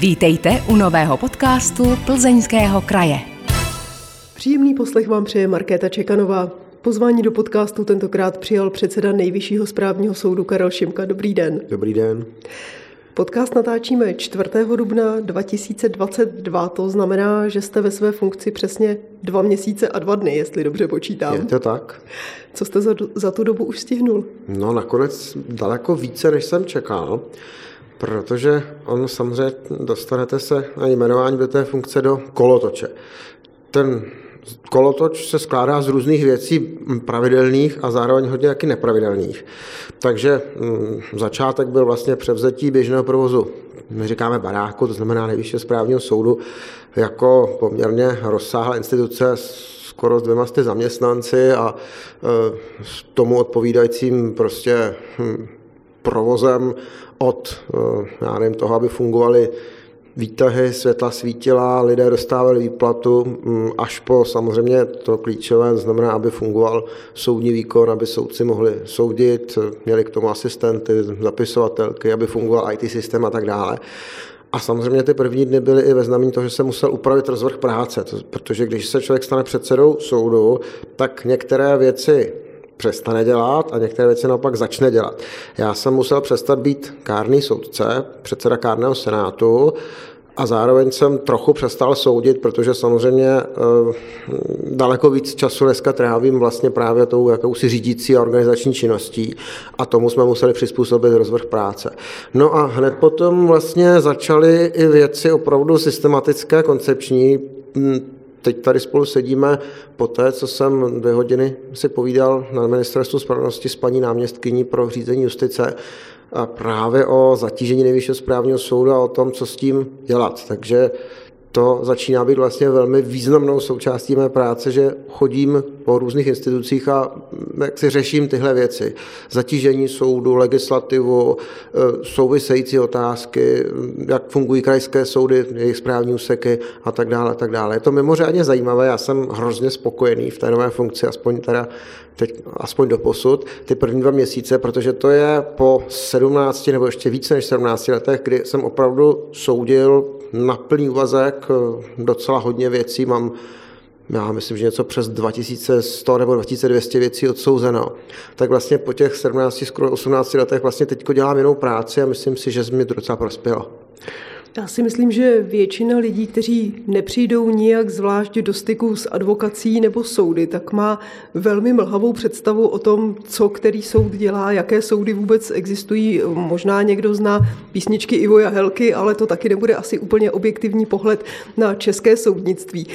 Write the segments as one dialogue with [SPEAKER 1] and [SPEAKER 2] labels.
[SPEAKER 1] Vítejte u nového podcastu Plzeňského kraje.
[SPEAKER 2] Příjemný poslech vám přeje Markéta Čekanová. Pozvání do podcastu tentokrát přijal předseda Nejvyššího správního soudu Karel Šimka. Dobrý den.
[SPEAKER 3] Dobrý den.
[SPEAKER 2] Podcast natáčíme 4. dubna 2022, to znamená, že jste ve své funkci přesně dva měsíce a dva dny, jestli dobře počítám.
[SPEAKER 3] Je to tak.
[SPEAKER 2] Co jste za, za tu dobu už stihnul?
[SPEAKER 3] No nakonec daleko více, než jsem čekal, protože on samozřejmě dostanete se na jmenování do té funkce do kolotoče. Ten kolotoč se skládá z různých věcí pravidelných a zároveň hodně taky nepravidelných. Takže mm, začátek byl vlastně převzetí běžného provozu. My říkáme baráku, to znamená nejvyššího správního soudu, jako poměrně rozsáhlá instituce skoro s dvěma sty zaměstnanci a e, tomu odpovídajícím prostě hm, provozem od, e, já nevím, toho, aby fungovaly výtahy, světla svítila, lidé dostávali výplatu, mm, až po samozřejmě to klíčové, znamená, aby fungoval soudní výkon, aby soudci mohli soudit, měli k tomu asistenty, zapisovatelky, aby fungoval IT systém a tak dále. A samozřejmě ty první dny byly i ve znamení toho, že se musel upravit rozvrh práce, protože když se člověk stane předsedou soudu, tak některé věci přestane dělat a některé věci naopak začne dělat. Já jsem musel přestat být kárný soudce, předseda kárného senátu a zároveň jsem trochu přestal soudit, protože samozřejmě eh, daleko víc času dneska trávím vlastně právě tou jakousi řídící a organizační činností a tomu jsme museli přizpůsobit rozvrh práce. No a hned potom vlastně začaly i věci opravdu systematické, koncepční, hm, teď tady spolu sedíme po té, co jsem dvě hodiny si povídal na ministerstvu spravedlnosti s paní náměstkyní pro řízení justice a právě o zatížení nejvyššího správního soudu a o tom, co s tím dělat. Takže to začíná být vlastně velmi významnou součástí mé práce, že chodím po různých institucích a mm, jak si řeším tyhle věci. Zatížení soudu, legislativu, e, související otázky, mm, jak fungují krajské soudy, jejich správní úseky a tak dále, a tak dále. Je to mimořádně zajímavé, já jsem hrozně spokojený v té nové funkci, aspoň teda teď, aspoň do posud, ty první dva měsíce, protože to je po 17 nebo ještě více než 17 letech, kdy jsem opravdu soudil na plný úvazek eh, docela hodně věcí. Mám já myslím, že něco přes 2100 nebo 2200 věcí odsouzeno. Tak vlastně po těch 17, skoro 18 letech vlastně teď dělám jinou práci a myslím si, že mi to docela prospělo.
[SPEAKER 2] Já si myslím, že většina lidí, kteří nepřijdou nijak zvlášť do styku s advokací nebo soudy, tak má velmi mlhavou představu o tom, co který soud dělá, jaké soudy vůbec existují. Možná někdo zná písničky Ivoja Helky, ale to taky nebude asi úplně objektivní pohled na české soudnictví.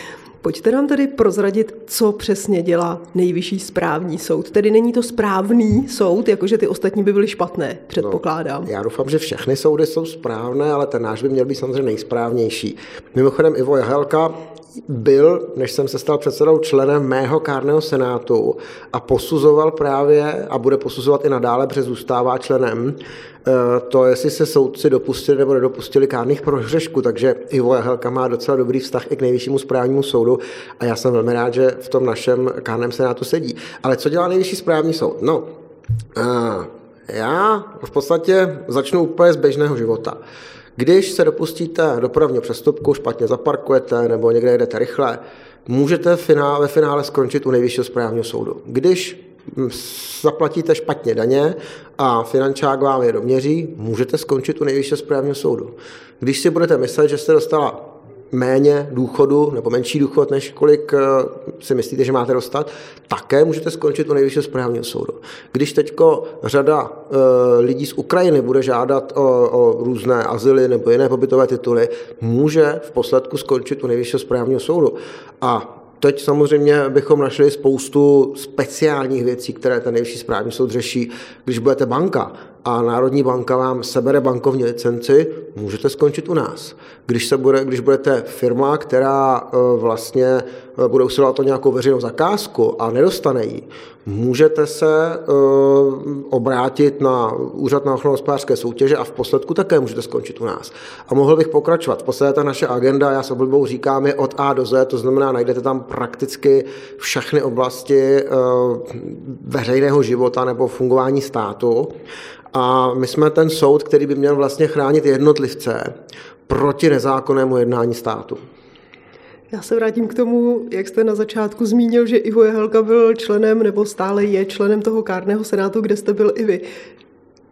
[SPEAKER 2] Pojďte nám tedy prozradit, co přesně dělá nejvyšší správní soud. Tedy není to správný soud, jakože ty ostatní by byly špatné, předpokládám.
[SPEAKER 3] No, já doufám, že všechny soudy jsou správné, ale ten náš by měl být samozřejmě nejsprávnější. Mimochodem Ivo Jahelka byl, než jsem se stal předsedou členem mého kárného senátu a posuzoval právě a bude posuzovat i nadále, protože zůstává členem, eh, to, jestli se soudci dopustili nebo nedopustili kárných prohřešků, takže Ivo Jahelka má docela dobrý vztah i k nejvyššímu správnímu soudu a já jsem velmi rád, že v tom našem kárném senátu sedí. Ale co dělá nejvyšší správní soud? No, eh, já v podstatě začnu úplně z běžného života. Když se dopustíte dopravního přestupku, špatně zaparkujete nebo někde jdete rychle, můžete ve finále skončit u nejvyššího správního soudu. Když zaplatíte špatně daně a finančák vám je doměří, můžete skončit u nejvyššího správního soudu. Když si budete myslet, že jste dostala méně důchodu nebo menší důchod, než kolik eh, si myslíte, že máte dostat, také můžete skončit u nejvyššího správního soudu. Když teď řada eh, lidí z Ukrajiny bude žádat o, o různé azyly nebo jiné pobytové tituly, může v posledku skončit u nejvyššího správního soudu. A Teď samozřejmě bychom našli spoustu speciálních věcí, které ten nejvyšší správní soud řeší. Když budete banka a Národní banka vám sebere bankovní licenci, můžete skončit u nás. Když, se bude, když budete firma, která e, vlastně e, bude usilovat o nějakou veřejnou zakázku a nedostane ji, můžete se e, obrátit na úřad na ochranu hospodářské soutěže a v posledku také můžete skončit u nás. A mohl bych pokračovat. V podstatě ta naše agenda, já s oblibou říkám, je od A do Z, to znamená, najdete tam prakticky všechny oblasti veřejného života nebo fungování státu. A my jsme ten soud, který by měl vlastně chránit jednotlivce, proti nezákonnému jednání státu.
[SPEAKER 2] Já se vrátím k tomu, jak jste na začátku zmínil, že Ivo Jehelka byl členem nebo stále je členem toho kárného senátu, kde jste byl i vy.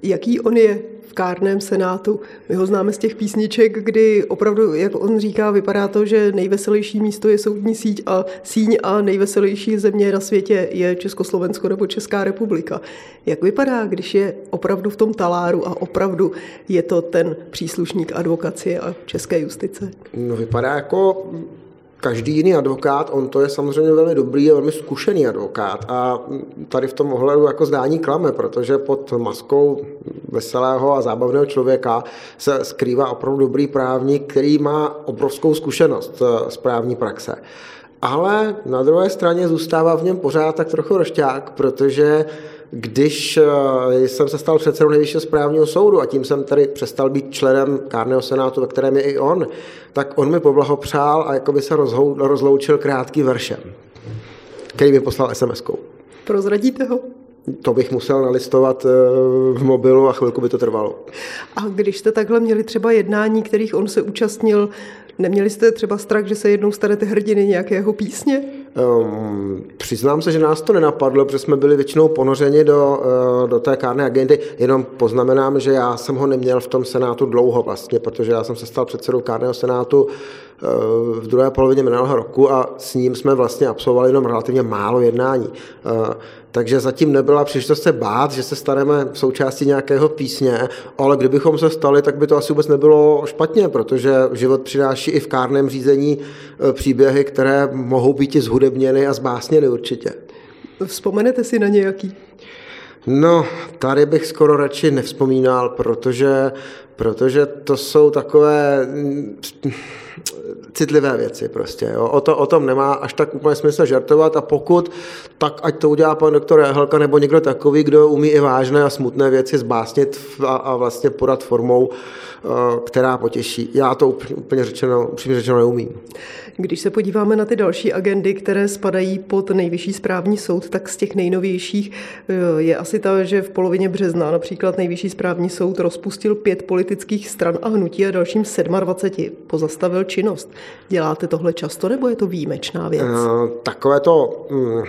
[SPEAKER 2] Jaký on je v kárném senátu? My ho známe z těch písniček, kdy opravdu, jak on říká, vypadá to, že nejveselější místo je soudní síť a síň a nejveselější země na světě je Československo nebo Česká republika. Jak vypadá, když je opravdu v tom taláru a opravdu je to ten příslušník advokacie a české justice?
[SPEAKER 3] No vypadá jako každý jiný advokát, on to je samozřejmě velmi dobrý a velmi zkušený advokát a tady v tom ohledu jako zdání klame, protože pod maskou veselého a zábavného člověka se skrývá opravdu dobrý právník, který má obrovskou zkušenost z právní praxe. Ale na druhé straně zůstává v něm pořád tak trochu rošťák, protože když eh, jsem se stal předsedou nejvyššího správního soudu a tím jsem tady přestal být členem kárného senátu, ve kterém je i on, tak on mi poblahopřál a jako by se rozloučil krátký veršem, který mi poslal SMS-kou.
[SPEAKER 2] Prozradíte ho?
[SPEAKER 3] To bych musel nalistovat eh, v mobilu a chvilku by to trvalo.
[SPEAKER 2] A když jste takhle měli třeba jednání, kterých on se účastnil, neměli jste třeba strach, že se jednou stanete hrdiny nějakého písně? Um,
[SPEAKER 3] přiznám se, že nás to nenapadlo, protože jsme byli většinou ponořeni do, uh, do té kárné agendy. Jenom poznamenám, že já jsem ho neměl v tom senátu dlouho vlastně, protože já jsem se stal předsedou kárného senátu v druhé polovině minulého roku a s ním jsme vlastně absolvovali jenom relativně málo jednání. Uh, takže zatím nebyla příležitost se bát, že se staneme součástí nějakého písně, ale kdybychom se stali, tak by to asi vůbec nebylo špatně, protože život přináší i v kárném řízení příběhy, které mohou být i zhudebněny a zbásněny určitě.
[SPEAKER 2] Vzpomenete si na nějaký?
[SPEAKER 3] No, tady bych skoro radši nevzpomínal, protože, protože to jsou takové mm, citlivé věci prostě. Jo. O, to, o tom nemá až tak úplně smysl žartovat a pokud, tak ať to udělá pan doktor Jehelka nebo někdo takový, kdo umí i vážné a smutné věci zbásnit a, a vlastně podat formou, eh, která potěší. Já to úplně řečeno, upřímně řečeno neumím.
[SPEAKER 2] Když se podíváme na ty další agendy, které spadají pod nejvyšší správní soud, tak z těch nejnovějších eh, je asi ta, že v polovině března například nejvyšší správní soud rozpustil pět politických stran a hnutí a dalším 27 pozastavil činnost. Děláte tohle často nebo je to výjimečná věc? Eh,
[SPEAKER 3] takové to, mm,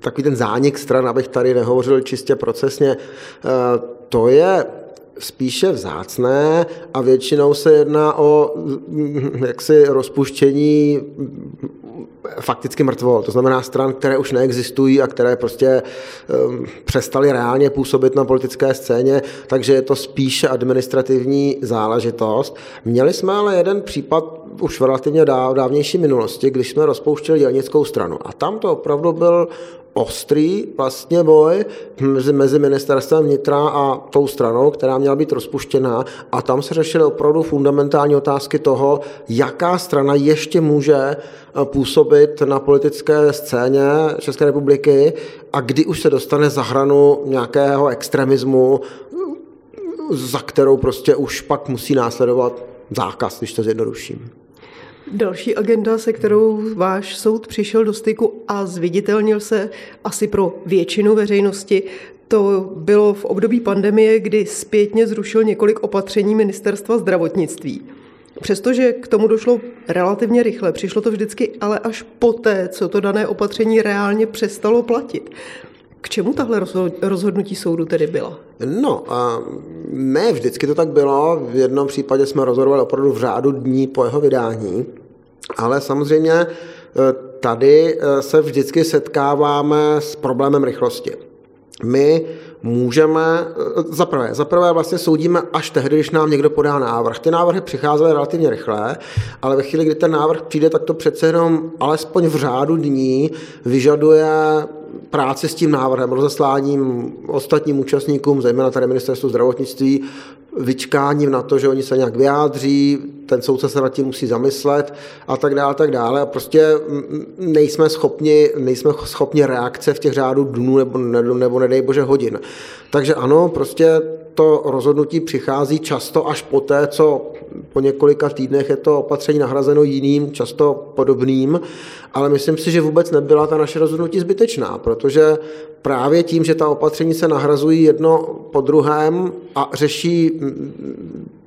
[SPEAKER 3] takový ten zánik stran, abych tady nehovořil čistě procesně, eh, to je spíše vzácné a většinou se jedná o jaksi rozpuštění fakticky mrtvol, to znamená stran, které už neexistují a které prostě um, přestaly reálně působit na politické scéně, takže je to spíše administrativní záležitost. Měli jsme ale jeden případ už v relativně dáv, dávnější minulosti, když jsme rozpouštěli dělnickou stranu. A tam to opravdu byl ostrý vlastně boj mezi, ministerstvem vnitra a tou stranou, která měla být rozpuštěná a tam se řešily opravdu fundamentální otázky toho, jaká strana ještě může eh, působit na politické scéně České republiky a kdy už se dostane za hranu nějakého extremismu, za kterou prostě už pak musí následovat zákaz, když to zjednoduším.
[SPEAKER 2] Další agenda, se kterou váš soud přišel do styku a zviditelnil se asi pro většinu veřejnosti, to bylo v období pandemie, kdy zpětně zrušil několik opatření ministerstva zdravotnictví. Přestože k tomu došlo relativně rychle, přišlo to vždycky ale až poté, co to dané opatření reálně přestalo platit. K čemu tahle rozhodnutí soudu tedy byla?
[SPEAKER 3] No, ne vždycky to tak bylo. V jednom případě jsme rozhodovali opravdu v řádu dní po jeho vydání, ale samozřejmě e, tady e, se vždycky setkáváme s problémem rychlosti. My můžeme, e, zaprvé, zaprvé vlastně soudíme až tehdy, když nám někdo podá návrh. Ty návrhy přicházely relativně rychle, ale ve chvíli, kdy ten návrh přijde, tak to přece jenom alespoň v řádu dní vyžaduje práci s tím návrhem, rozesláním ostatním účastníkům, zejména tady ministerstvu zdravotnictví, vyčkáním na to, že oni se nějak vyjádří, ten soudce se nad tím musí zamyslet a tak dále, tak dále. A prostě nejsme schopni, nejsme schopni reakce v těch řádu dnů nebo, nebo, nebo nedej bože hodin. Takže ano, prostě to rozhodnutí přichází často až poté, co po několika týdnech je to opatření nahrazeno jiným, často podobným, ale myslím si, že vůbec nebyla ta naše rozhodnutí zbytečná, protože právě tím, že ta opatření se nahrazují jedno po druhém a řeší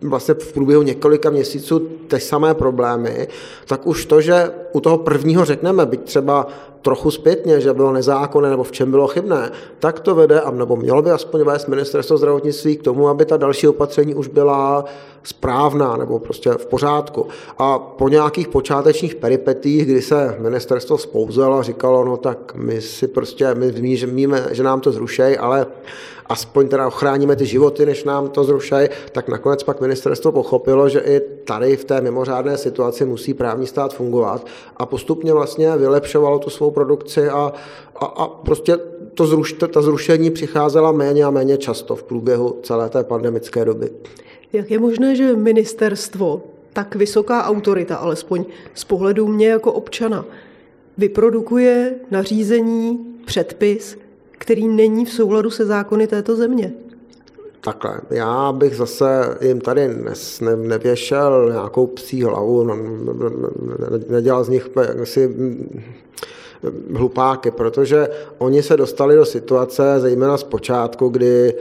[SPEAKER 3] vlastně v průběhu několika měsíců ty samé problémy, tak už to, že u toho prvního řekneme, byť třeba trochu zpětně, že bylo nezákonné nebo v čem bylo chybné, tak to vede, nebo mělo by aspoň vést ministerstvo zdravotnictví k tomu, aby ta další opatření už byla správná nebo prostě v pořádku. A po nějakých počátečních peripetích, kdy se ministerstvo spouzelo a říkalo, no tak my si prostě, my víme, že nám to zrušej, ale aspoň teda ochráníme ty životy, než nám to zrušají, tak nakonec pak ministerstvo pochopilo, že i tady v té mimořádné situaci musí právní stát fungovat a postupně vlastně vylepšovalo tu svou produkci a, a, a prostě to zruš, ta zrušení přicházela méně a méně často v průběhu celé té pandemické doby.
[SPEAKER 2] Jak je možné, že ministerstvo, tak vysoká autorita, alespoň z pohledu mě jako občana, vyprodukuje nařízení, předpis, který není v souladu se zákony této země?
[SPEAKER 3] Takhle, já bych zase jim tady ne, nevěšel nějakou psí hlavu, ne, nedělal z nich si hlupáky, protože oni se dostali do situace, zejména z počátku, kdy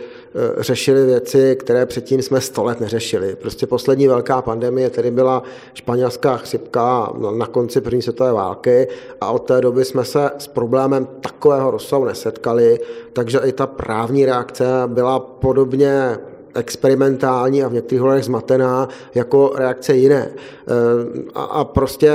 [SPEAKER 3] řešili věci, které předtím jsme sto let neřešili. Prostě poslední velká pandemie tedy byla španělská chřipka na konci první světové války a od té doby jsme se s problémem takového rozsahu nesetkali, takže i ta právní reakce byla podobně experimentální a v některých ohledech zmatená jako reakce jiné. Eh, a prostě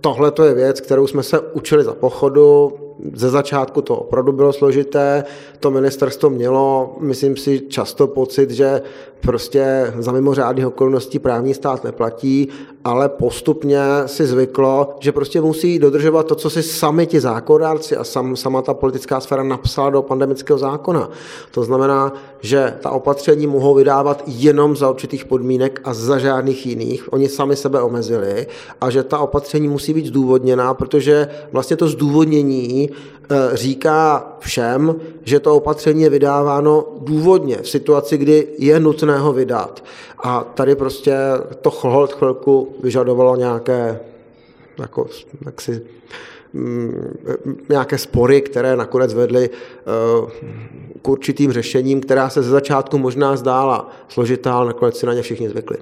[SPEAKER 3] tohle to je věc, kterou jsme se učili za pochodu, ze začátku to opravdu bylo složité, to ministerstvo mělo, myslím si, často pocit, že prostě za mimořádných okolností právní stát neplatí, ale postupně si zvyklo, že prostě musí dodržovat to, co si sami ti zákonodárci a sam, sama ta politická sféra napsala do pandemického zákona. To znamená, že ta opatření mohou vydávat jenom za určitých podmínek a za žádných jiných. Oni sami sebe omezili a že ta opatření musí být zdůvodněná, protože vlastně to zdůvodnění Eh, říká všem, že to opatření je vydáváno důvodně v situaci, kdy je nutné ho vydat. A tady prostě to hold chvilku vyžadovalo nějaké jako, jaksi, mm, nějaké spory, které nakonec vedly eh, k určitým řešením, která se ze začátku možná zdála složitá, ale nakonec si na ně všichni zvykli.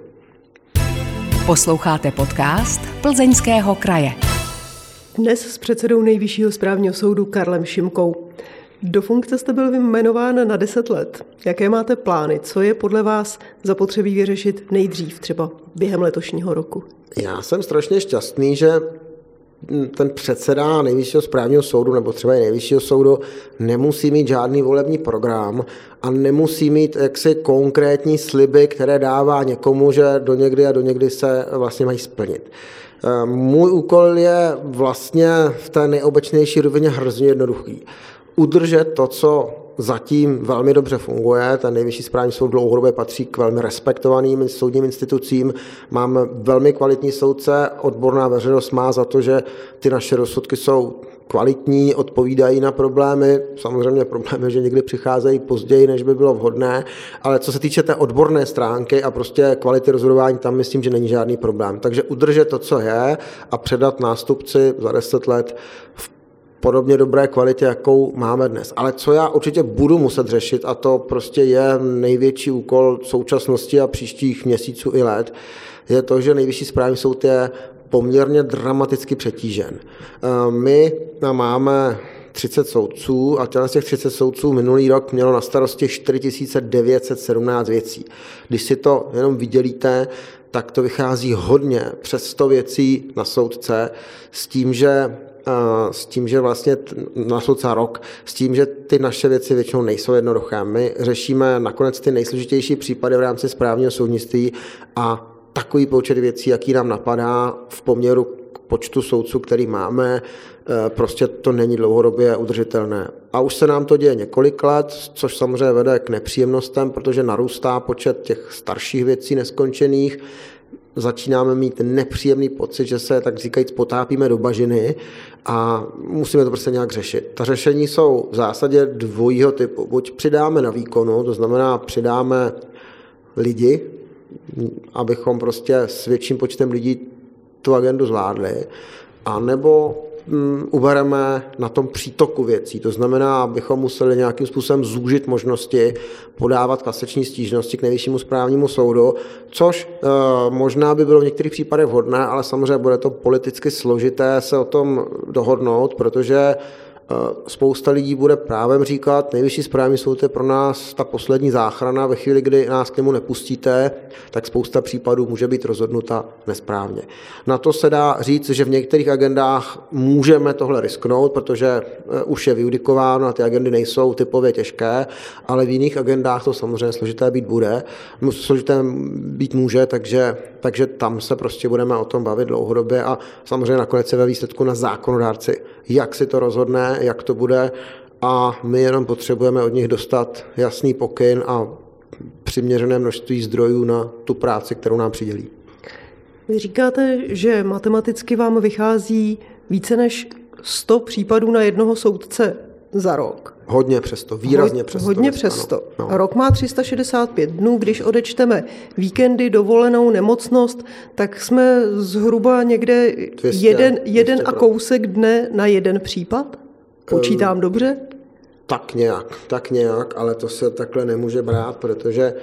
[SPEAKER 1] Posloucháte podcast Plzeňského kraje.
[SPEAKER 2] Dnes s předsedou Nejvyššího správního soudu Karlem Šimkou. Do funkce jste byl jmenován na 10 let. Jaké máte plány? Co je podle vás zapotřebí vyřešit nejdřív, třeba během letošního roku?
[SPEAKER 3] Já jsem strašně šťastný, že ten předseda nejvyššího správního soudu nebo třeba i nejvyššího soudu nemusí mít žádný volební program a nemusí mít jaksi konkrétní sliby, které dává někomu, že do někdy a do někdy se vlastně mají splnit. Eh, můj úkol je vlastně v té nejobecnější rovině hrozně jednoduchý. Udržet to, co zatím velmi dobře funguje. Ten nejvyšší správní soud dlouhodobě patří k velmi respektovaným soudním institucím. Máme velmi kvalitní soudce, odborná veřejnost má za to, že ty naše rozsudky jsou kvalitní, odpovídají na problémy. Samozřejmě problém je, že někdy přicházejí později, než by bylo vhodné, ale co se týče té odborné stránky a prostě kvality rozhodování, tam myslím, že není žádný problém. Takže udržet to, co je a předat nástupci za 10 let v podobně dobré kvalitě, jakou máme dnes. Ale co já určitě budu muset řešit, a to prostě je největší úkol současnosti a příštích měsíců i let, je to, že nejvyšší správní soud je poměrně dramaticky přetížen. Eh, my máme 30 soudců a z těch 30 soudců minulý rok mělo na starosti 4917 věcí. Když si to jenom vydělíte, tak to vychází hodně přes 100 věcí na soudce s tím, že s tím, že vlastně na soudca rok, s tím, že ty naše věci většinou nejsou jednoduché. My řešíme nakonec ty nejsložitější případy v rámci správního soudnictví a takový počet věcí, jaký nám napadá v poměru k počtu soudců, který máme, eh, prostě to není dlouhodobě udržitelné. A už se nám to děje několik let, což samozřejmě vede k nepříjemnostem, protože narůstá počet těch starších věcí neskončených, začínáme mít nepříjemný pocit, že se, tak říkajíc, potápíme do bažiny a musíme to prostě nějak řešit. Ta řešení jsou v zásadě dvojího typu. Buď přidáme na výkonu, to znamená přidáme lidi, abychom prostě s větším počtem lidí tu agendu zvládli, a nebo mm, ubereme na tom přítoku věcí. To znamená, abychom museli nějakým způsobem zúžit možnosti podávat kaseční stížnosti k nejvyššímu správnímu soudu, což e, možná by bylo v některých případech vhodné, ale samozřejmě bude to politicky složité se o tom dohodnout, protože Spousta lidí bude právem říkat, nejvyšší správní soud je pro nás ta poslední záchrana. Ve chvíli, kdy nás k němu nepustíte, tak spousta případů může být rozhodnuta nesprávně. Na to se dá říct, že v některých agendách můžeme tohle risknout, protože eh, už je vyjudikováno a ty agendy nejsou typově těžké, ale v jiných agendách to samozřejmě složité být bude, složité být může, takže, takže tam se prostě budeme o tom bavit dlouhodobě a samozřejmě nakonec se ve výsledku na zákonodárci, jak si to rozhodne, jak to bude a my jenom potřebujeme od nich dostat jasný pokyn a přiměřené množství zdrojů na tu práci, kterou nám přidělí.
[SPEAKER 2] Vy říkáte, že matematicky vám vychází více než 100 případů na jednoho soudce za rok.
[SPEAKER 3] Hodně přesto, výrazně přesto.
[SPEAKER 2] Hodně přesto. No. Rok má 365 dnů, když odečteme víkendy, dovolenou, nemocnost, tak jsme zhruba někde 200, jeden, jeden 200 a kousek dne na jeden případ? Počítám dobře?
[SPEAKER 3] Tak nějak, tak nějak, ale to se takhle nemůže brát, protože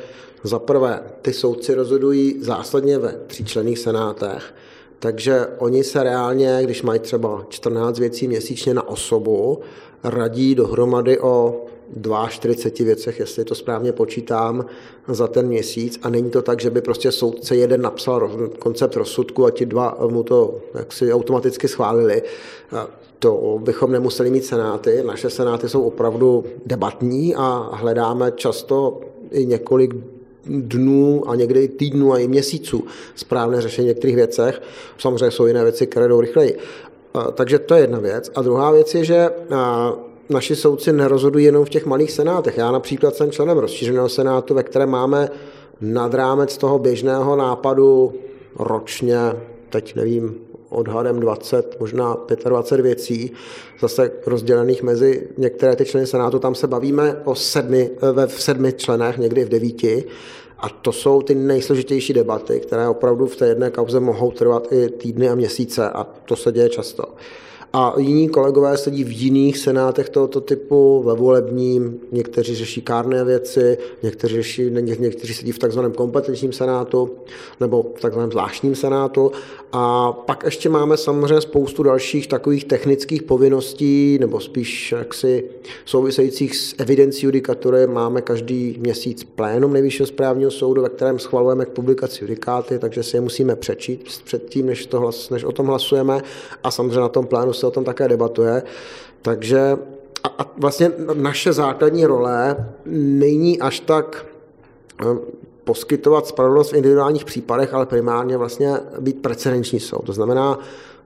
[SPEAKER 3] za prvé, ty soudci rozhodují zásadně ve tříčlenných senátech, takže oni se reálně, když mají třeba 14 věcí měsíčně na osobu, radí dohromady o 42 věcech, jestli to správně počítám, za ten měsíc. A není to tak, že by prostě soudce jeden napsal koncept rozsudku a ti dva mu to jaksi automaticky schválili to bychom nemuseli mít senáty. Naše senáty jsou opravdu debatní a hledáme často i několik dnů a někdy týdnů a i měsíců správné řešení některých věcech. Samozřejmě jsou jiné věci, které jdou rychleji. Takže to je jedna věc. A druhá věc je, že naši soudci nerozhodují jenom v těch malých senátech. Já například jsem členem rozšířeného senátu, ve kterém máme nad rámec toho běžného nápadu ročně, teď nevím, odhadem 20, možná 25 věcí, zase rozdělených mezi některé ty členy Senátu. Tam se bavíme o sedmi, ve sedmi členech, někdy v devíti. A to jsou ty nejsložitější debaty, které opravdu v té jedné kauze mohou trvat i týdny a měsíce a to se děje často a jiní kolegové sedí v jiných senátech tohoto typu, ve volebním, někteří řeší kárné věci, někteří, řeší, ně, někteří sedí v takzvaném kompetenčním senátu nebo v takzvaném zvláštním senátu. A pak ještě máme samozřejmě spoustu dalších takových technických povinností, nebo spíš jaksi souvisejících s evidencí judikatury. Máme každý měsíc plénum Nejvyššího správního soudu, ve kterém schvalujeme k publikaci judikáty, takže si je musíme přečíst předtím, než, to hlas, než o tom hlasujeme. A samozřejmě na tom plénu se o tom také debatuje. Takže a, a vlastně naše základní role není až tak eh, poskytovat spravedlnost v individuálních případech, ale primárně vlastně být precedenční soud. To znamená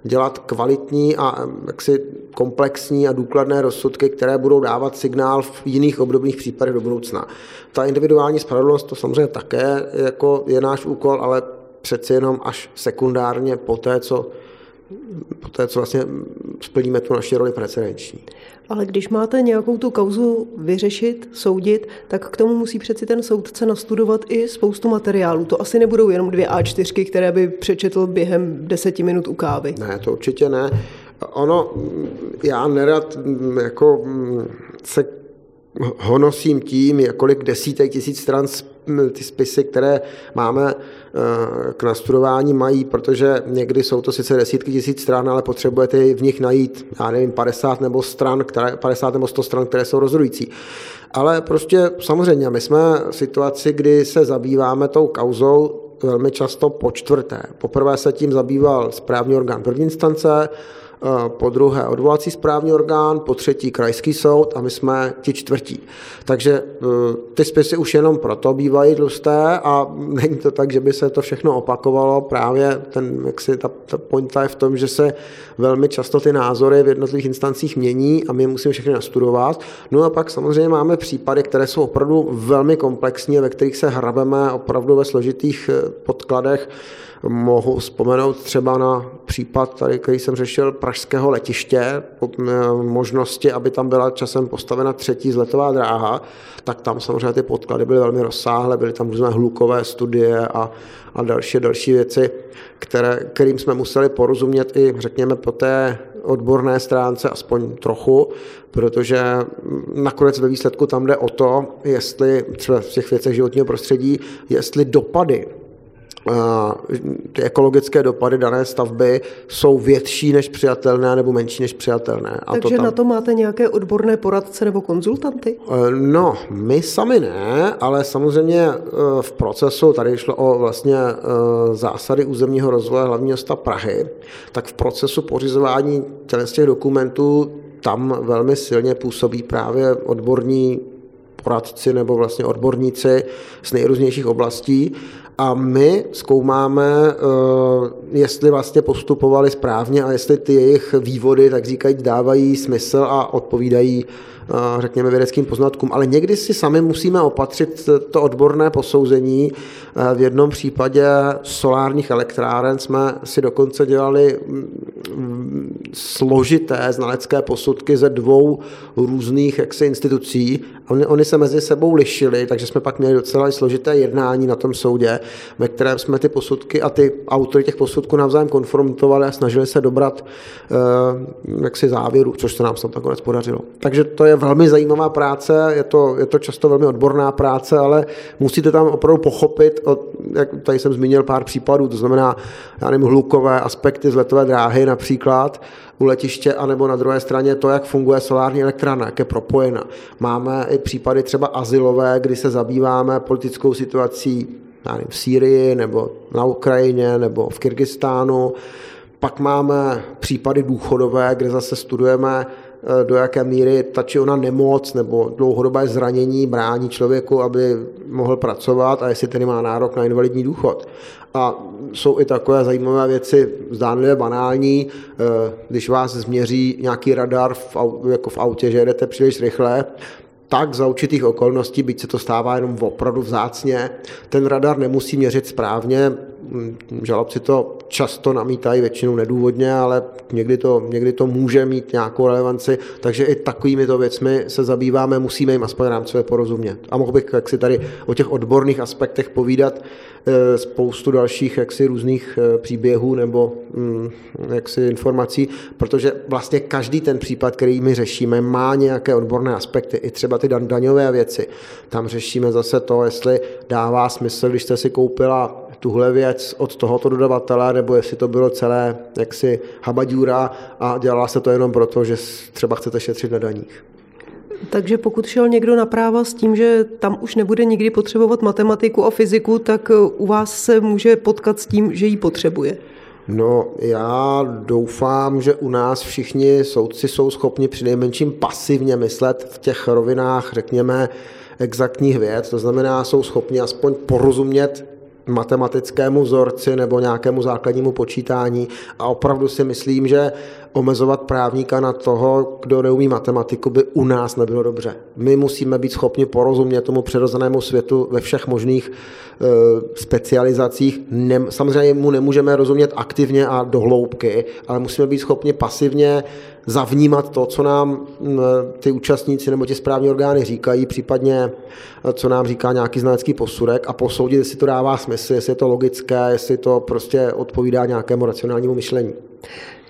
[SPEAKER 3] dělat kvalitní a eh, jaksi komplexní a důkladné rozsudky, které budou dávat signál v jiných obdobných případech do budoucna. Ta individuální spravedlnost to samozřejmě také jako je náš úkol, ale přeci jenom až sekundárně po té, co poté, co vlastně splníme tu naši roli precedenční.
[SPEAKER 2] Ale když máte nějakou tu kauzu vyřešit, soudit, tak k tomu musí přeci ten soudce nastudovat i spoustu materiálů. To asi nebudou jenom dvě A4, které by přečetl během deseti minut u kávy.
[SPEAKER 3] Ne, to určitě ne. Ono, já nerad jako se honosím tím, kolik desítek tisíc stran ty spisy, které máme eh, k nastudování, mají, protože někdy jsou to sice desítky tisíc stran, ale potřebujete v nich najít, já nevím, 50 nebo stran, které, 50 nebo 100 stran, které jsou rozhodující. Ale prostě samozřejmě, my jsme v situaci, kdy se zabýváme tou kauzou velmi často po čtvrté. Poprvé se tím zabýval správní orgán první instance, po druhé odvolací správní orgán, po třetí krajský soud a my jsme ti čtvrtí. Takže e, ty spisy už jenom proto bývají tlusté a není to tak, že by se to všechno opakovalo. Právě ten, jak si ta, ta pointa je v tom, že se velmi často ty názory v jednotlivých instancích mění a my musíme všechny nastudovat. No a pak samozřejmě máme případy, které jsou opravdu velmi komplexní, ve kterých se hrabeme opravdu ve složitých e, podkladech. Mohu vzpomenout třeba na případ, tady, který jsem řešil pražského letiště, možnosti, aby tam byla časem postavena třetí zletová dráha, tak tam samozřejmě ty podklady byly velmi rozsáhlé, byly tam různé hlukové studie a, a další, další věci, které, kterým jsme museli porozumět i, řekněme, po té odborné stránce aspoň trochu, protože nakonec ve výsledku tam jde o to, jestli třeba v těch věcech životního prostředí, jestli dopady ty ekologické dopady dané stavby jsou větší než přijatelné nebo menší než přijatelné.
[SPEAKER 2] A Takže to tam... na to máte nějaké odborné poradce nebo konzultanty?
[SPEAKER 3] Eh, no, my sami ne, ale samozřejmě eh, v procesu, tady šlo o vlastně eh, zásady územního rozvoje hlavního města Prahy, tak v procesu pořizování těch dokumentů tam velmi silně působí právě odborní poradci nebo vlastně odborníci z nejrůznějších oblastí a my zkoumáme, eh, jestli vlastně postupovali správně a jestli ty jejich vývody, tak říkají, dávají smysl a odpovídají řekněme, vědeckým poznatkům, ale někdy si sami musíme opatřit to odborné posouzení. V jednom případě solárních elektráren jsme si dokonce dělali mm, složité znalecké posudky ze dvou různých jaksi, institucí. Oni, oni se mezi sebou lišili, takže jsme pak měli docela složité jednání na tom soudě, ve kterém jsme ty posudky a ty autory těch posudků navzájem konfrontovali a snažili se dobrat eh, jaksi závěru, což se nám tam nakonec podařilo. Takže to je velmi zajímavá práce, je to, je to často velmi odborná práce, ale musíte tam opravdu pochopit, jak tady jsem zmínil pár případů, to znamená, já nevím, hlukové aspekty z letové dráhy například, u letiště, anebo na druhé straně to, jak funguje solární elektrárna, jak je propojena. Máme i případy třeba asilové, kdy se zabýváme politickou situací v Sýrii, nebo na Ukrajině, nebo v Kyrgyzstánu. Pak máme případy důchodové, kde zase studujeme Eh, do jaké míry ta či ona nemoc nebo dlouhodobé zranění brání člověku, aby mohl pracovat a jestli tedy má nárok na invalidní důchod. A jsou i takové zajímavé věci, zdánlivě banální, eh, když vás změří nějaký radar v, jako v autě, že jedete příliš rychle, tak za určitých okolností, byť se to stává jenom opravdu vzácně, ten radar nemusí měřit správně. Žalobci to často namítají, většinou nedůvodně, ale někdy to, někdy to může mít nějakou relevanci, takže i takovými to věcmi se zabýváme, musíme jim aspoň rámcově porozumět. A mohl bych jak si tady o těch odborných aspektech povídat eh, spoustu dalších jaksi různých eh, příběhů nebo hm, jaksi informací, protože vlastně každý ten případ, který my řešíme, má nějaké odborné aspekty, i třeba ty daňové věci. Tam řešíme zase to, jestli dává smysl, když jste si koupila tuhle věc od tohoto dodavatele, nebo jestli to bylo celé jaksi habadíura a dělala se to jenom proto, že třeba chcete šetřit na daních.
[SPEAKER 2] Takže pokud šel někdo na práva s tím, že tam už nebude nikdy potřebovat matematiku a fyziku, tak u vás se může potkat s tím, že ji potřebuje.
[SPEAKER 3] No, já doufám, že u nás všichni soudci jsou schopni přinejmenším pasivně myslet v těch rovinách, řekněme, exaktních věd, to znamená, jsou schopni aspoň porozumět matematickému vzorci nebo nějakému základnímu počítání. A opravdu si myslím, že omezovat právníka na toho, kdo neumí matematiku, by u nás nebylo dobře. My musíme být schopni porozumět tomu přirozenému světu ve všech možných e, specializacích. Ne, samozřejmě mu nemůžeme rozumět aktivně a dohloubky, ale musíme být schopni pasivně zavnímat to, co nám ty účastníci nebo ti správní orgány říkají, případně co nám říká nějaký znalecký posudek a posoudit, jestli to dává smysl, jestli je to logické, jestli to prostě odpovídá nějakému racionálnímu myšlení.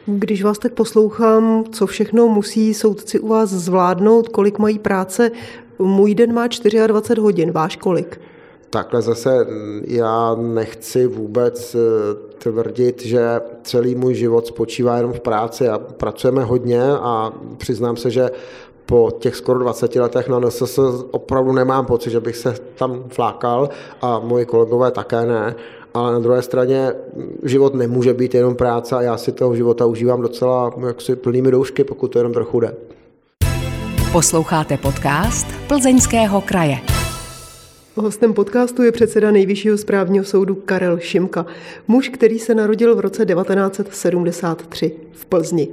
[SPEAKER 2] Když vás tak poslouchám, co všechno musí soudci u vás zvládnout, kolik mají práce, můj den má 24 hodin, váš kolik?
[SPEAKER 3] Takhle zase mm, já nechci vůbec eh, tvrdit, že celý můj život spočívá jenom v práci a pracujeme hodně a přiznám se, že po těch skoro 20 letech na NSS opravdu nemám pocit, že bych se tam flákal a moji kolegové také ne, ale na druhé straně život nemůže být jenom práce a já si toho života užívám docela jaksi plnými doušky, pokud to jenom trochu jde.
[SPEAKER 1] Posloucháte podcast Plzeňského kraje.
[SPEAKER 2] Hostem podcastu je předseda Nejvyššího správního soudu Karel Šimka, muž, který se narodil v roce 1973 v Plzni.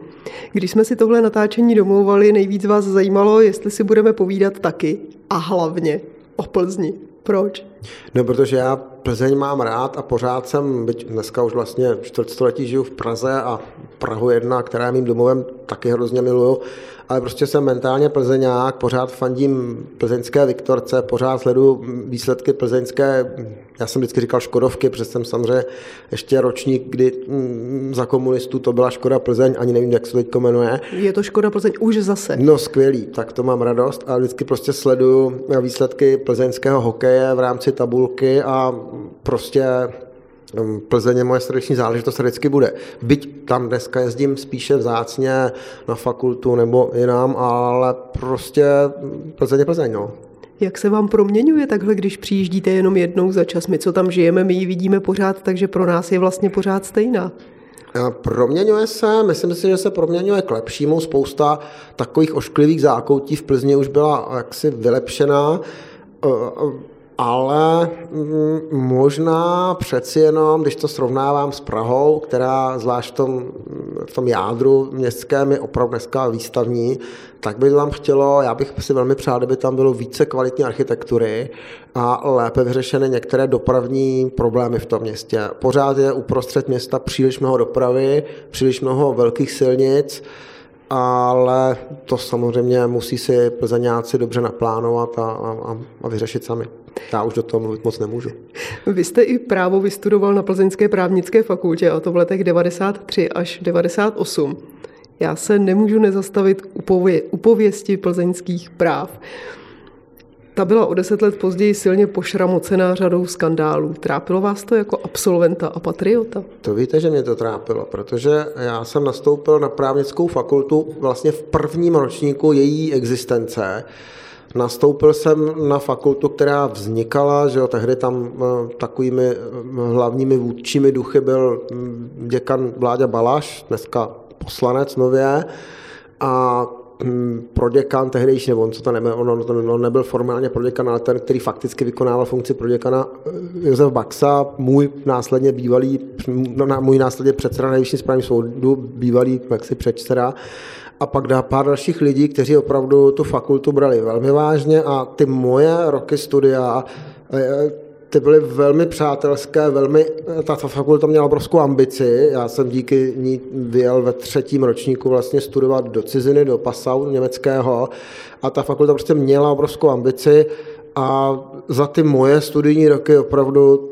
[SPEAKER 2] Když jsme si tohle natáčení domlouvali, nejvíc vás zajímalo, jestli si budeme povídat taky a hlavně o Plzni. Proč?
[SPEAKER 3] No, protože já Plzeň mám rád a pořád jsem, byť dneska už vlastně čtvrtstoletí žiju v Praze a Prahu jedna, která je mým domovem, taky hrozně miluju, ale prostě jsem mentálně plzeňák, pořád fandím plzeňské Viktorce, pořád sleduju výsledky plzeňské, já jsem vždycky říkal Škodovky, protože jsem samozřejmě ještě ročník, kdy mm, za komunistů to byla Škoda Plzeň, ani nevím, jak se teď jmenuje.
[SPEAKER 2] Je to Škoda Plzeň už zase.
[SPEAKER 3] No skvělý, tak to mám radost a vždycky prostě sleduju výsledky plzeňského hokeje v rámci tabulky a prostě Plzeň je moje srdeční záležitost vždycky bude. Byť tam dneska jezdím spíše vzácně na fakultu nebo jinam, ale prostě Plzeň je Plzeň, no.
[SPEAKER 2] Jak se vám proměňuje takhle, když přijíždíte jenom jednou za čas? My, co tam žijeme, my ji vidíme pořád, takže pro nás je vlastně pořád stejná.
[SPEAKER 3] Proměňuje se, myslím si, že se proměňuje k lepšímu. Spousta takových ošklivých zákoutí v Plzni už byla jaksi vylepšená ale mm, možná přeci jenom, když to srovnávám s Prahou, která zvlášť v tom, v tom jádru městském je opravdu dneska výstavní, tak by tam chtělo, já bych si velmi přál, kdyby tam bylo více kvalitní architektury a lépe vyřešeny některé dopravní problémy v tom městě. Pořád je uprostřed města příliš mnoho dopravy, příliš mnoho velkých silnic, ale to samozřejmě musí si plzeňáci dobře naplánovat a, a, a vyřešit sami. Já už do toho mluvit moc nemůžu.
[SPEAKER 2] Vy jste i právo vystudoval na Plzeňské právnické fakultě, a to v letech 93 až 98. Já se nemůžu nezastavit u pověsti plzeňských práv. Ta byla o deset let později silně pošramocená řadou skandálů. Trápilo vás to jako absolventa a patriota?
[SPEAKER 3] To víte, že mě to trápilo, protože já jsem nastoupil na právnickou fakultu vlastně v prvním ročníku její existence. Nastoupil jsem na fakultu, která vznikala, že jo, tehdy tam eh, takovými eh, hlavními vůdčími duchy byl hm, děkan Vláďa Balaš, dneska poslanec nově, a hm, proděkan tehdejší, nebo on, co to nebyl, on, on, on nebyl formálně proděkan, ale ten, který fakticky vykonával funkci proděkana, eh, Josef Baxa, můj následně bývalý, no, můj následně předseda nejvyšší správní soudu, bývalý jaksi předseda, a pak dá pár dalších lidí, kteří opravdu tu fakultu brali velmi vážně a ty moje roky studia eh, ty byly velmi přátelské, velmi, ta fakulta měla obrovskou ambici, já jsem díky ní vyjel ve třetím ročníku vlastně studovat do ciziny, do Passau německého a ta fakulta prostě měla obrovskou ambici a za ty moje studijní roky opravdu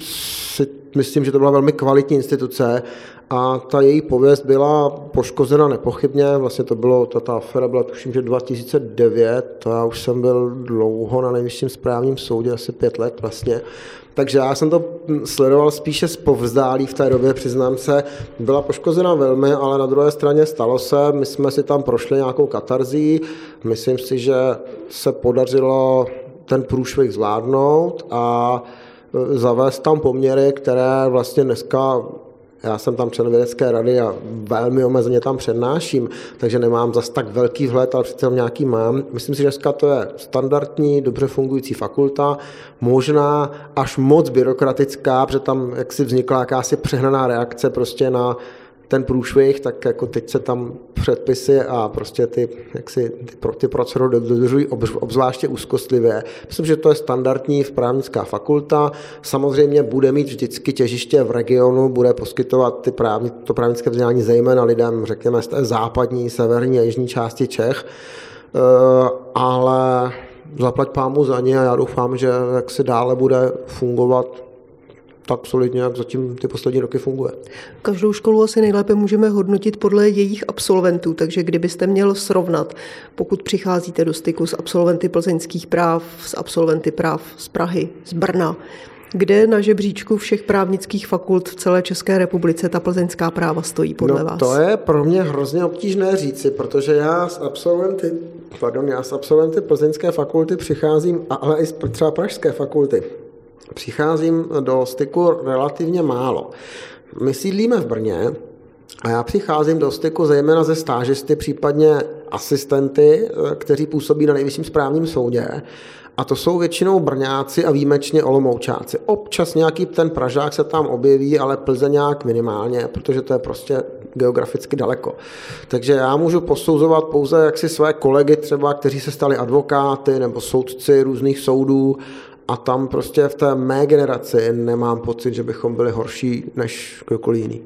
[SPEAKER 3] si myslím, že to byla velmi kvalitní instituce a ta její pověst byla poškozena nepochybně, vlastně to bylo, ta, ta afera byla tuším, že 2009, to já už jsem byl dlouho na nejvyšším správním soudě, asi pět let vlastně, takže já jsem to sledoval spíše z povzdálí v té době, přiznám se. Byla poškozena velmi, ale na druhé straně stalo se. My jsme si tam prošli nějakou katarzí. Myslím si, že se podařilo ten průšvih zvládnout a zavést tam poměry, které vlastně dneska já jsem tam člen vědecké rady a velmi omezeně tam přednáším, takže nemám zas tak velký vhled, ale přece nějaký mám. Myslím si, že dneska to je standardní, dobře fungující fakulta, možná až moc byrokratická, protože tam jaksi vznikla jakási přehnaná reakce prostě na ten průšvih, tak jako teď se tam předpisy a prostě ty, jak si, ty, ty procedury dodržují obzvláště úzkostlivě. Myslím, že to je standardní v právnická fakulta. Samozřejmě bude mít vždycky těžiště v regionu, bude poskytovat ty právní, to právnické vzdělání zejména lidem, řekněme, z té západní, severní a jižní části Čech, eh, ale zaplať pámu za ně a já doufám, že jak se dále bude fungovat tak solidně, jak zatím ty poslední roky funguje.
[SPEAKER 2] Každou školu asi nejlépe můžeme hodnotit podle jejich absolventů, takže kdybyste měl srovnat, pokud přicházíte do styku s absolventy plzeňských práv, s absolventy práv z Prahy, z Brna, kde na žebříčku všech právnických fakult v celé České republice ta plzeňská práva stojí podle
[SPEAKER 3] no,
[SPEAKER 2] vás?
[SPEAKER 3] To je pro mě hrozně obtížné říci, protože já s absolventy, pardon, já s absolventy plzeňské fakulty přicházím, ale i třeba pražské fakulty přicházím do styku relativně málo. My sídlíme v Brně a já přicházím do styku zejména ze stážisty, případně asistenty, kteří působí na nejvyšším správním soudě. A to jsou většinou Brňáci a výjimečně Olomoučáci. Občas nějaký ten Pražák se tam objeví, ale Plzeňák minimálně, protože to je prostě geograficky daleko. Takže já můžu posouzovat pouze jaksi své kolegy třeba, kteří se stali advokáty nebo soudci různých soudů A tam prostě v té mé generaci nemám pocit, že bychom byli horší než kdokoliv jiný.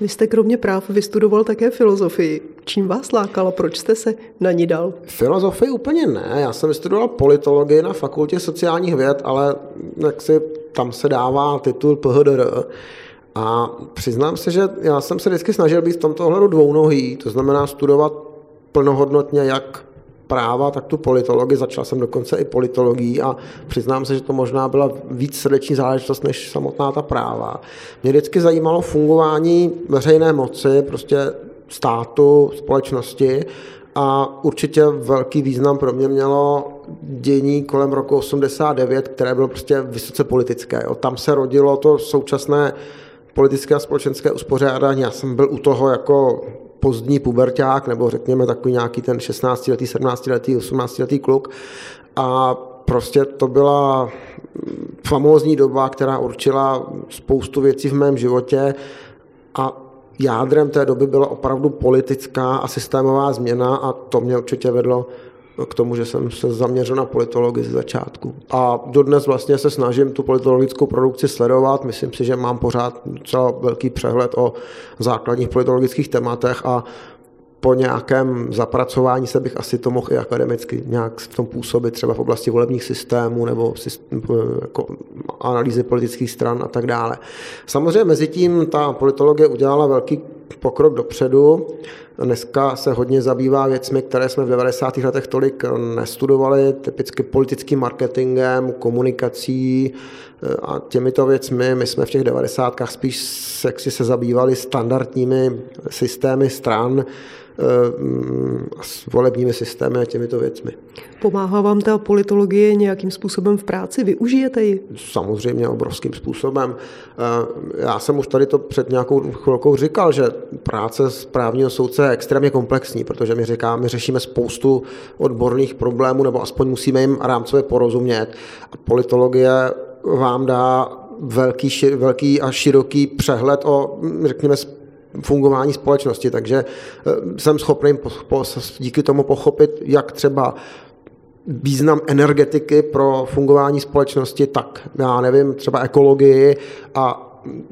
[SPEAKER 2] Vy jste kromě práv vystudoval také filozofii. Čím vás lákala? Proč jste se na ní dal?
[SPEAKER 3] Filozofii úplně ne. Já jsem vystudoval politologii na fakultě sociálních věd, ale jak si tam se dává titul PHDR. A přiznám se, že já jsem se vždycky snažil být v tomto ohledu dvounohý, to znamená studovat plnohodnotně jak práva, tak tu politologii. Začal jsem dokonce i politologií a přiznám se, že to možná byla víc srdeční záležitost než samotná ta práva. Mě vždycky zajímalo fungování veřejné moci, prostě státu, společnosti a určitě velký význam pro mě mělo dění kolem roku 89, které bylo prostě vysoce politické. Jo. Tam se rodilo to současné politické a společenské uspořádání. Já jsem byl u toho jako pozdní puberták, nebo řekněme takový nějaký ten 16-letý, 17-letý, 18-letý kluk. A prostě to byla famózní doba, která určila spoustu věcí v mém životě a jádrem té doby byla opravdu politická a systémová změna a to mě určitě vedlo k tomu, že jsem se zaměřil na politologii z začátku. A dodnes vlastně se snažím tu politologickou produkci sledovat. Myslím si, že mám pořád docela velký přehled o základních politologických tématech a po nějakém zapracování se bych asi to mohl i akademicky nějak v tom působit, třeba v oblasti volebních systémů nebo jako analýzy politických stran a tak dále. Samozřejmě mezi tím ta politologie udělala velký pokrok dopředu. Dneska se hodně zabývá věcmi, které jsme v 90. letech tolik nestudovali, typicky politickým marketingem, komunikací eh, a těmito věcmi. My jsme v těch 90. spíš sexy se zabývali standardními systémy stran, eh, s volebními systémy a těmito věcmi.
[SPEAKER 2] Pomáhá vám ta politologie nějakým způsobem v práci? Využijete ji?
[SPEAKER 3] Samozřejmě obrovským způsobem. Eh, já jsem už tady to před nějakou chvilkou říkal, že práce z právního soudce je extrémně komplexní, protože my říkáme, my řešíme spoustu odborných problémů, nebo aspoň musíme jim rámcově porozumět. A politologie vám dá velký, velký a široký přehled o, řekněme, fungování společnosti, takže eh, jsem schopný díky tomu pochopit, jak třeba význam energetiky pro fungování společnosti, tak já nevím, třeba ekologii a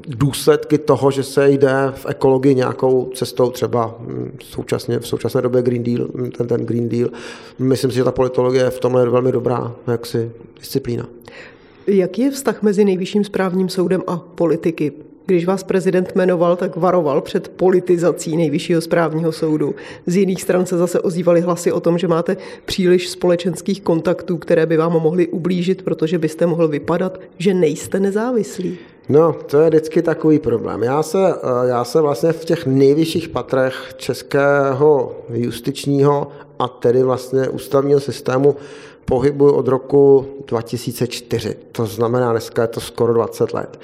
[SPEAKER 3] důsledky toho, že se jde v ekologii nějakou cestou, třeba hm, současně, v současné době Green Deal, hm, ten, ten Green Deal. Myslím si, že ta politologie je v tomhle velmi dobrá jaksi, disciplína.
[SPEAKER 2] Jaký je vztah mezi nejvyšším správním soudem a politiky? Když vás prezident jmenoval, tak varoval před politizací nejvyššího správního soudu. Z jiných stran se zase ozývaly hlasy o tom, že máte příliš společenských kontaktů, které by vám mohly ublížit, protože byste mohl vypadat, že nejste nezávislí.
[SPEAKER 3] No, to je vždycky takový problém. Já se, eh, já se vlastně v těch nejvyšších patrech českého justičního a tedy vlastně ústavního systému pohybuji od roku 2004. To znamená, dneska je to skoro 20 let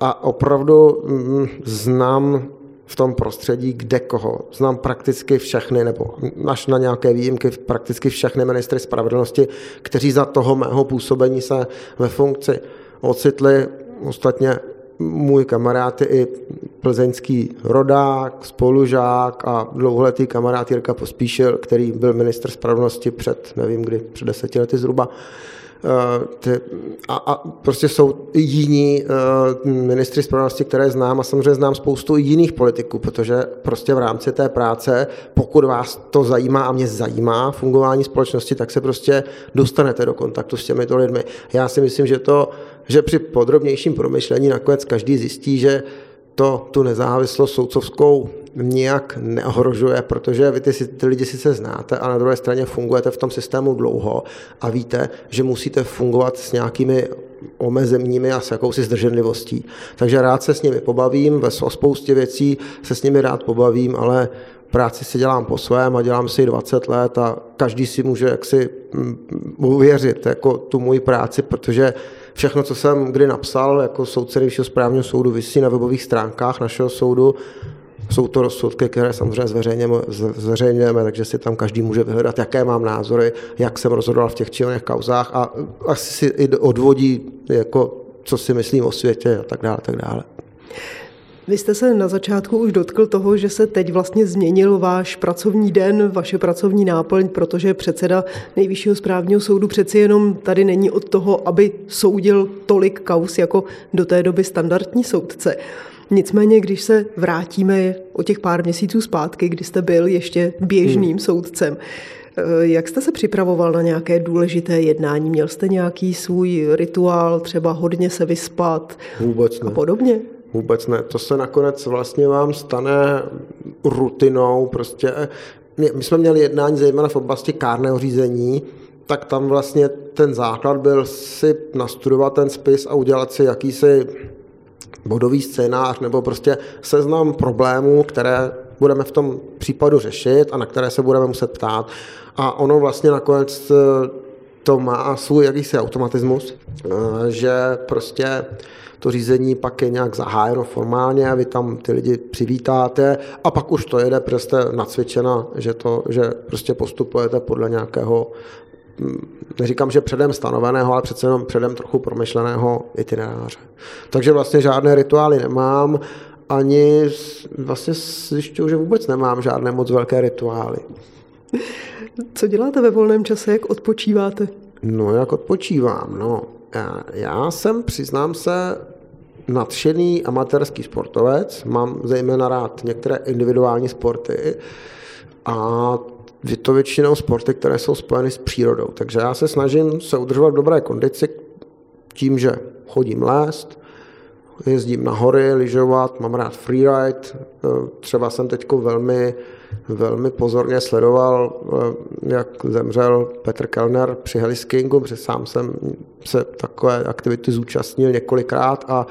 [SPEAKER 3] a opravdu mm, znám v tom prostředí kde koho. Znám prakticky všechny, nebo až na nějaké výjimky, prakticky všechny ministry spravedlnosti, kteří za toho mého působení se ve funkci ocitli. Ostatně můj kamarád je i plzeňský rodák, spolužák a dlouholetý kamarád Jirka Pospíšil, který byl ministr spravedlnosti před, nevím kdy, před deseti lety zhruba. Eh, a, a prostě jsou jiní uh, ministři spravedlnosti, které znám a samozřejmě znám spoustu jiných politiků, protože prostě v rámci té práce, pokud vás to zajímá a mě zajímá fungování společnosti, tak se prostě dostanete do kontaktu s těmito lidmi. Já si myslím, že to, že při podrobnějším promyšlení nakonec každý zjistí, že to tu nezávislost soudcovskou nijak neohrožuje, protože vy ty, ty lidi sice znáte a na druhé straně fungujete v tom systému dlouho a víte, že musíte fungovat s nějakými omezeními a s jakousi zdrženlivostí. Takže rád se s nimi pobavím, ve spoustě věcí se s nimi rád pobavím, ale práci si dělám po svém a dělám si 20 let a každý si může jaksi mm, uvěřit jako tu moji práci, protože všechno, co jsem kdy napsal jako soudce nejvyššího správního soudu, vysí na webových stránkách našeho soudu jsou to rozsudky, které samozřejmě zveřejňujeme, zveřejňujeme, takže si tam každý může vyhledat, jaké mám názory, jak jsem rozhodoval v těch či oněch kauzách a asi si i odvodí, jako, co si myslím o světě a tak dále. Tak dále.
[SPEAKER 2] Vy jste se na začátku už dotkl toho, že se teď vlastně změnil váš pracovní den, vaše pracovní náplň, protože předseda Nejvyššího správního soudu přeci jenom tady není od toho, aby soudil tolik kaus jako do té doby standardní soudce. Nicméně, když se vrátíme o těch pár měsíců zpátky, kdy jste byl ještě běžným hmm. soudcem, eh, jak jste se připravoval na nějaké důležité jednání? Měl jste nějaký svůj rituál, třeba hodně se vyspat
[SPEAKER 3] Vůbec
[SPEAKER 2] ne. a podobně?
[SPEAKER 3] Vůbec ne. To se nakonec vlastně vám stane rutinou. Prostě my jsme měli jednání zejména v oblasti kárného řízení, tak tam vlastně ten základ byl si nastudovat ten spis a udělat si jakýsi bodový scénář nebo prostě seznam problémů, které budeme v tom případu řešit a na které se budeme muset ptát. A ono vlastně nakonec eh, to má svůj jakýsi automatismus, eh, že prostě to řízení pak je nějak zahájeno formálně, vy tam ty lidi přivítáte a pak už to jede, protože jste nacvičena, že, to, že prostě postupujete podle nějakého neříkám, že předem stanoveného, ale přece jenom předem trochu promyšleného itineráře. Takže vlastně žádné rituály nemám, ani vlastně zjišťuju, že vůbec nemám žádné moc velké rituály.
[SPEAKER 2] Co děláte ve volném čase, jak odpočíváte?
[SPEAKER 3] No, jak odpočívám, no. Já, jsem, přiznám se, nadšený amatérský sportovec, mám zejména rád některé individuální sporty a je to většinou sporty, které jsou spojeny s přírodou. Takže já se snažím se udržovat v dobré kondici tím, že chodím lézt, jezdím na hory, lyžovat, mám rád freeride. Třeba jsem teď velmi, velmi pozorně sledoval, jak zemřel Petr Kellner při heliskingu, protože sám jsem se takové aktivity zúčastnil několikrát a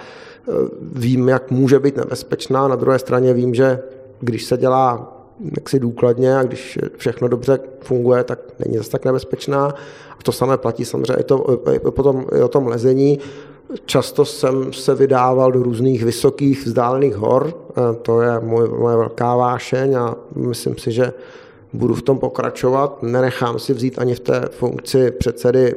[SPEAKER 3] vím, jak může být nebezpečná. Na druhé straně vím, že když se dělá jaksi důkladně a když všechno dobře funguje, tak není zase tak nebezpečná. A to samé platí samozřejmě i, to, i, potom, i o tom lezení. Často jsem se vydával do různých vysokých vzdálených hor, to je můj, moje velká vášeň a myslím si, že budu v tom pokračovat. Nenechám si vzít ani v té funkci předsedy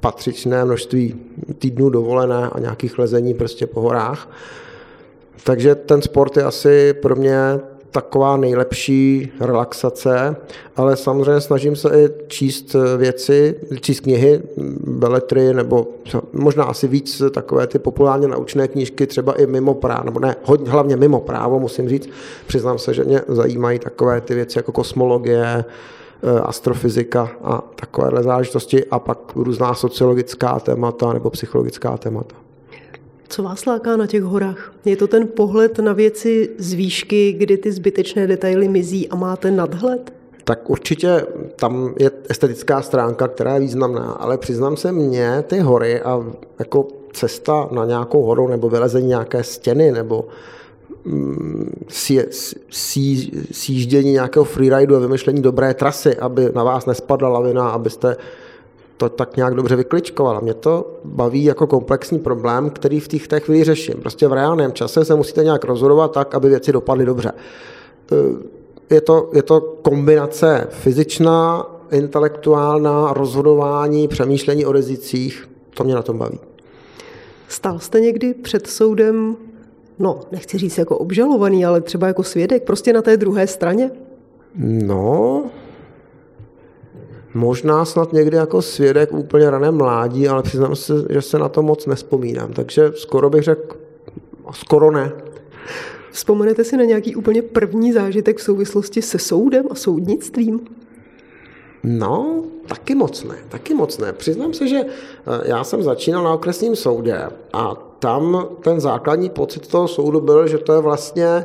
[SPEAKER 3] patřičné množství týdnů dovolené a nějakých lezení prostě po horách. Takže ten sport je asi pro mě taková nejlepší relaxace, ale samozřejmě snažím se i číst věci, číst knihy, beletry, nebo možná asi víc takové ty populárně naučné knížky, třeba i mimo právo, nebo ne, hodně, hlavně mimo právo, musím říct. Přiznám se, že mě zajímají takové ty věci jako kosmologie, eh, astrofyzika a takovéhle záležitosti a pak různá sociologická témata nebo psychologická témata.
[SPEAKER 2] Co vás láká na těch horách? Je to ten pohled na věci z výšky, kdy ty zbytečné detaily mizí a máte nadhled?
[SPEAKER 3] Tak určitě tam je estetická stránka, která je významná, ale přiznám se mně, ty hory a jako cesta na nějakou horu nebo vylezení nějaké stěny nebo mm, sjíždění nějakého freeridu a vymyšlení dobré trasy, aby na vás nespadla lavina, abyste to tak nějak dobře vykličkovala. Mě to baví jako komplexní problém, který v té chvíli řeším. Prostě v reálném čase se musíte nějak rozhodovat tak, aby věci dopadly dobře. Eh, je to, je to kombinace fyzičná, intelektuálna, rozhodování, přemýšlení o rizicích. To mě na tom baví.
[SPEAKER 2] Stal jste někdy před soudem, no, nechci říct jako obžalovaný, ale třeba jako svědek, prostě na té druhé straně?
[SPEAKER 3] No, Možná snad někdy jako svědek úplně rané mládí, ale přiznám se, že se na to moc nespomínám. Takže skoro bych řekl, skoro ne.
[SPEAKER 2] Vzpomenete si na nějaký úplně první zážitek v souvislosti se soudem a soudnictvím?
[SPEAKER 3] No, taky moc ne, taky moc ne. Přiznám se, že eh, já jsem začínal na okresním soudě a tam ten základní pocit toho soudu byl, že to je vlastně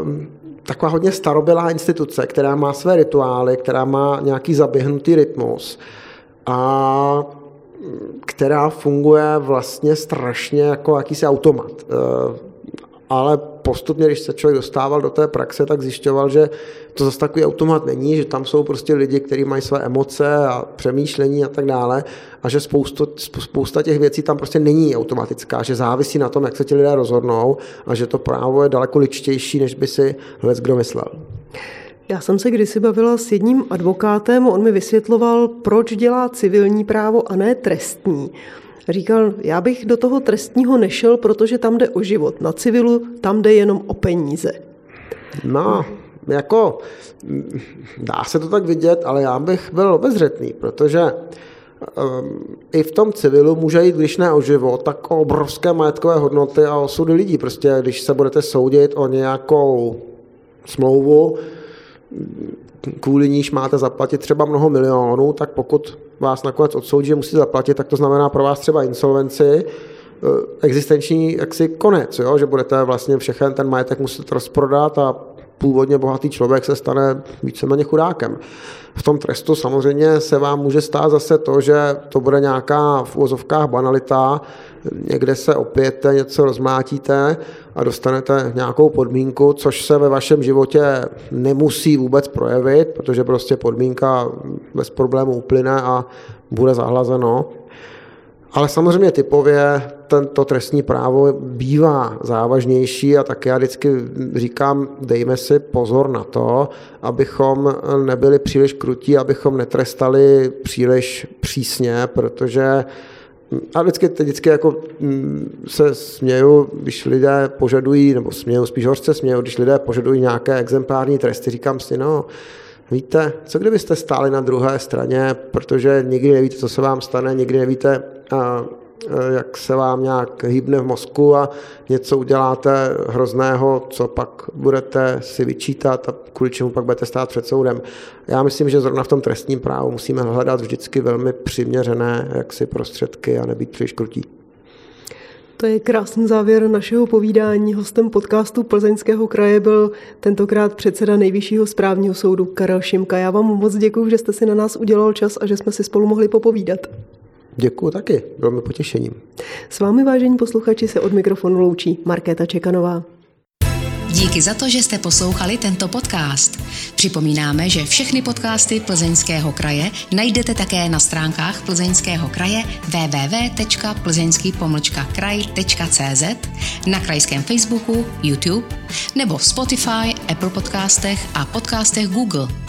[SPEAKER 3] um, taková hodně starobylá instituce, která má své rituály, která má nějaký zaběhnutý rytmus a která funguje vlastně strašně jako jakýsi automat. Eh, ale postupně, když se člověk dostával do té praxe, tak zjišťoval, že to zase takový automat není, že tam jsou prostě lidi, kteří mají své emoce a přemýšlení a tak dále a že spoustu, spousta těch věcí tam prostě není automatická, že závisí na tom, jak se ti lidé rozhodnou a že to právo je daleko ličtější, než by si hled kdo myslel.
[SPEAKER 2] Já jsem se kdysi bavila s jedním advokátem, on mi vysvětloval, proč dělá civilní právo a ne trestní. Říkal, já bych do toho trestního nešel, protože tam jde o život. Na civilu tam jde jenom o peníze.
[SPEAKER 3] No, jako dá se to tak vidět, ale já bych byl obezřetný, protože um, i v tom civilu může jít, když ne o život, tak o obrovské majetkové hodnoty a osudy lidí. Prostě když se budete soudit o nějakou smlouvu, kvůli níž máte zaplatit třeba mnoho milionů, tak pokud vás nakonec odsoudí, že musíte zaplatit, tak to znamená pro vás třeba insolvenci, eh, existenční jaksi konec, jo? že budete vlastně všechen ten majetek muset rozprodat a původně bohatý člověk se stane víceméně chudákem. V tom trestu samozřejmě se vám může stát zase to, že to bude nějaká v úvozovkách banalita, někde se opijete, něco rozmátíte a dostanete nějakou podmínku, což se ve vašem životě nemusí vůbec projevit, protože prostě podmínka bez problému uplyne a bude zahlazeno. Ale samozřejmě typově tento trestní právo bývá závažnější a tak já vždycky říkám, dejme si pozor na to, abychom nebyli příliš krutí, abychom netrestali příliš přísně, protože a vždycky, vždycky jako mm, se směju, když lidé požadují, nebo směju, spíš hořce směju, když lidé požadují nějaké exemplární tresty, říkám si, no, víte, co kdybyste stáli na druhé straně, protože nikdy nevíte, co se vám stane, nikdy nevíte, jak se vám nějak hýbne v mozku a něco uděláte hrozného, co pak budete si vyčítat a kvůli čemu pak budete stát před soudem. Já myslím, že zrovna v tom trestním právu musíme hledat vždycky velmi přiměřené jaksi prostředky a nebýt příliš krutí.
[SPEAKER 2] To je krásný závěr našeho povídání. Hostem podcastu Plzeňského kraje byl tentokrát předseda Nejvyššího správního soudu Karel Šimka. Já vám moc děkuji, že jste si na nás udělal čas a že jsme si spolu mohli popovídat.
[SPEAKER 3] Děkuji taky, bylo mi potěšením.
[SPEAKER 2] S vámi, vážení posluchači, se od mikrofonu loučí Markéta Čekanová.
[SPEAKER 1] Díky za to, že jste poslouchali tento podcast. Připomínáme, že všechny podcasty Plzeňského kraje najdete také na stránkách Plzeňského kraje www.plzeňský-kraj.cz, na krajském Facebooku, YouTube nebo v Spotify, Apple podcastech a podcastech Google.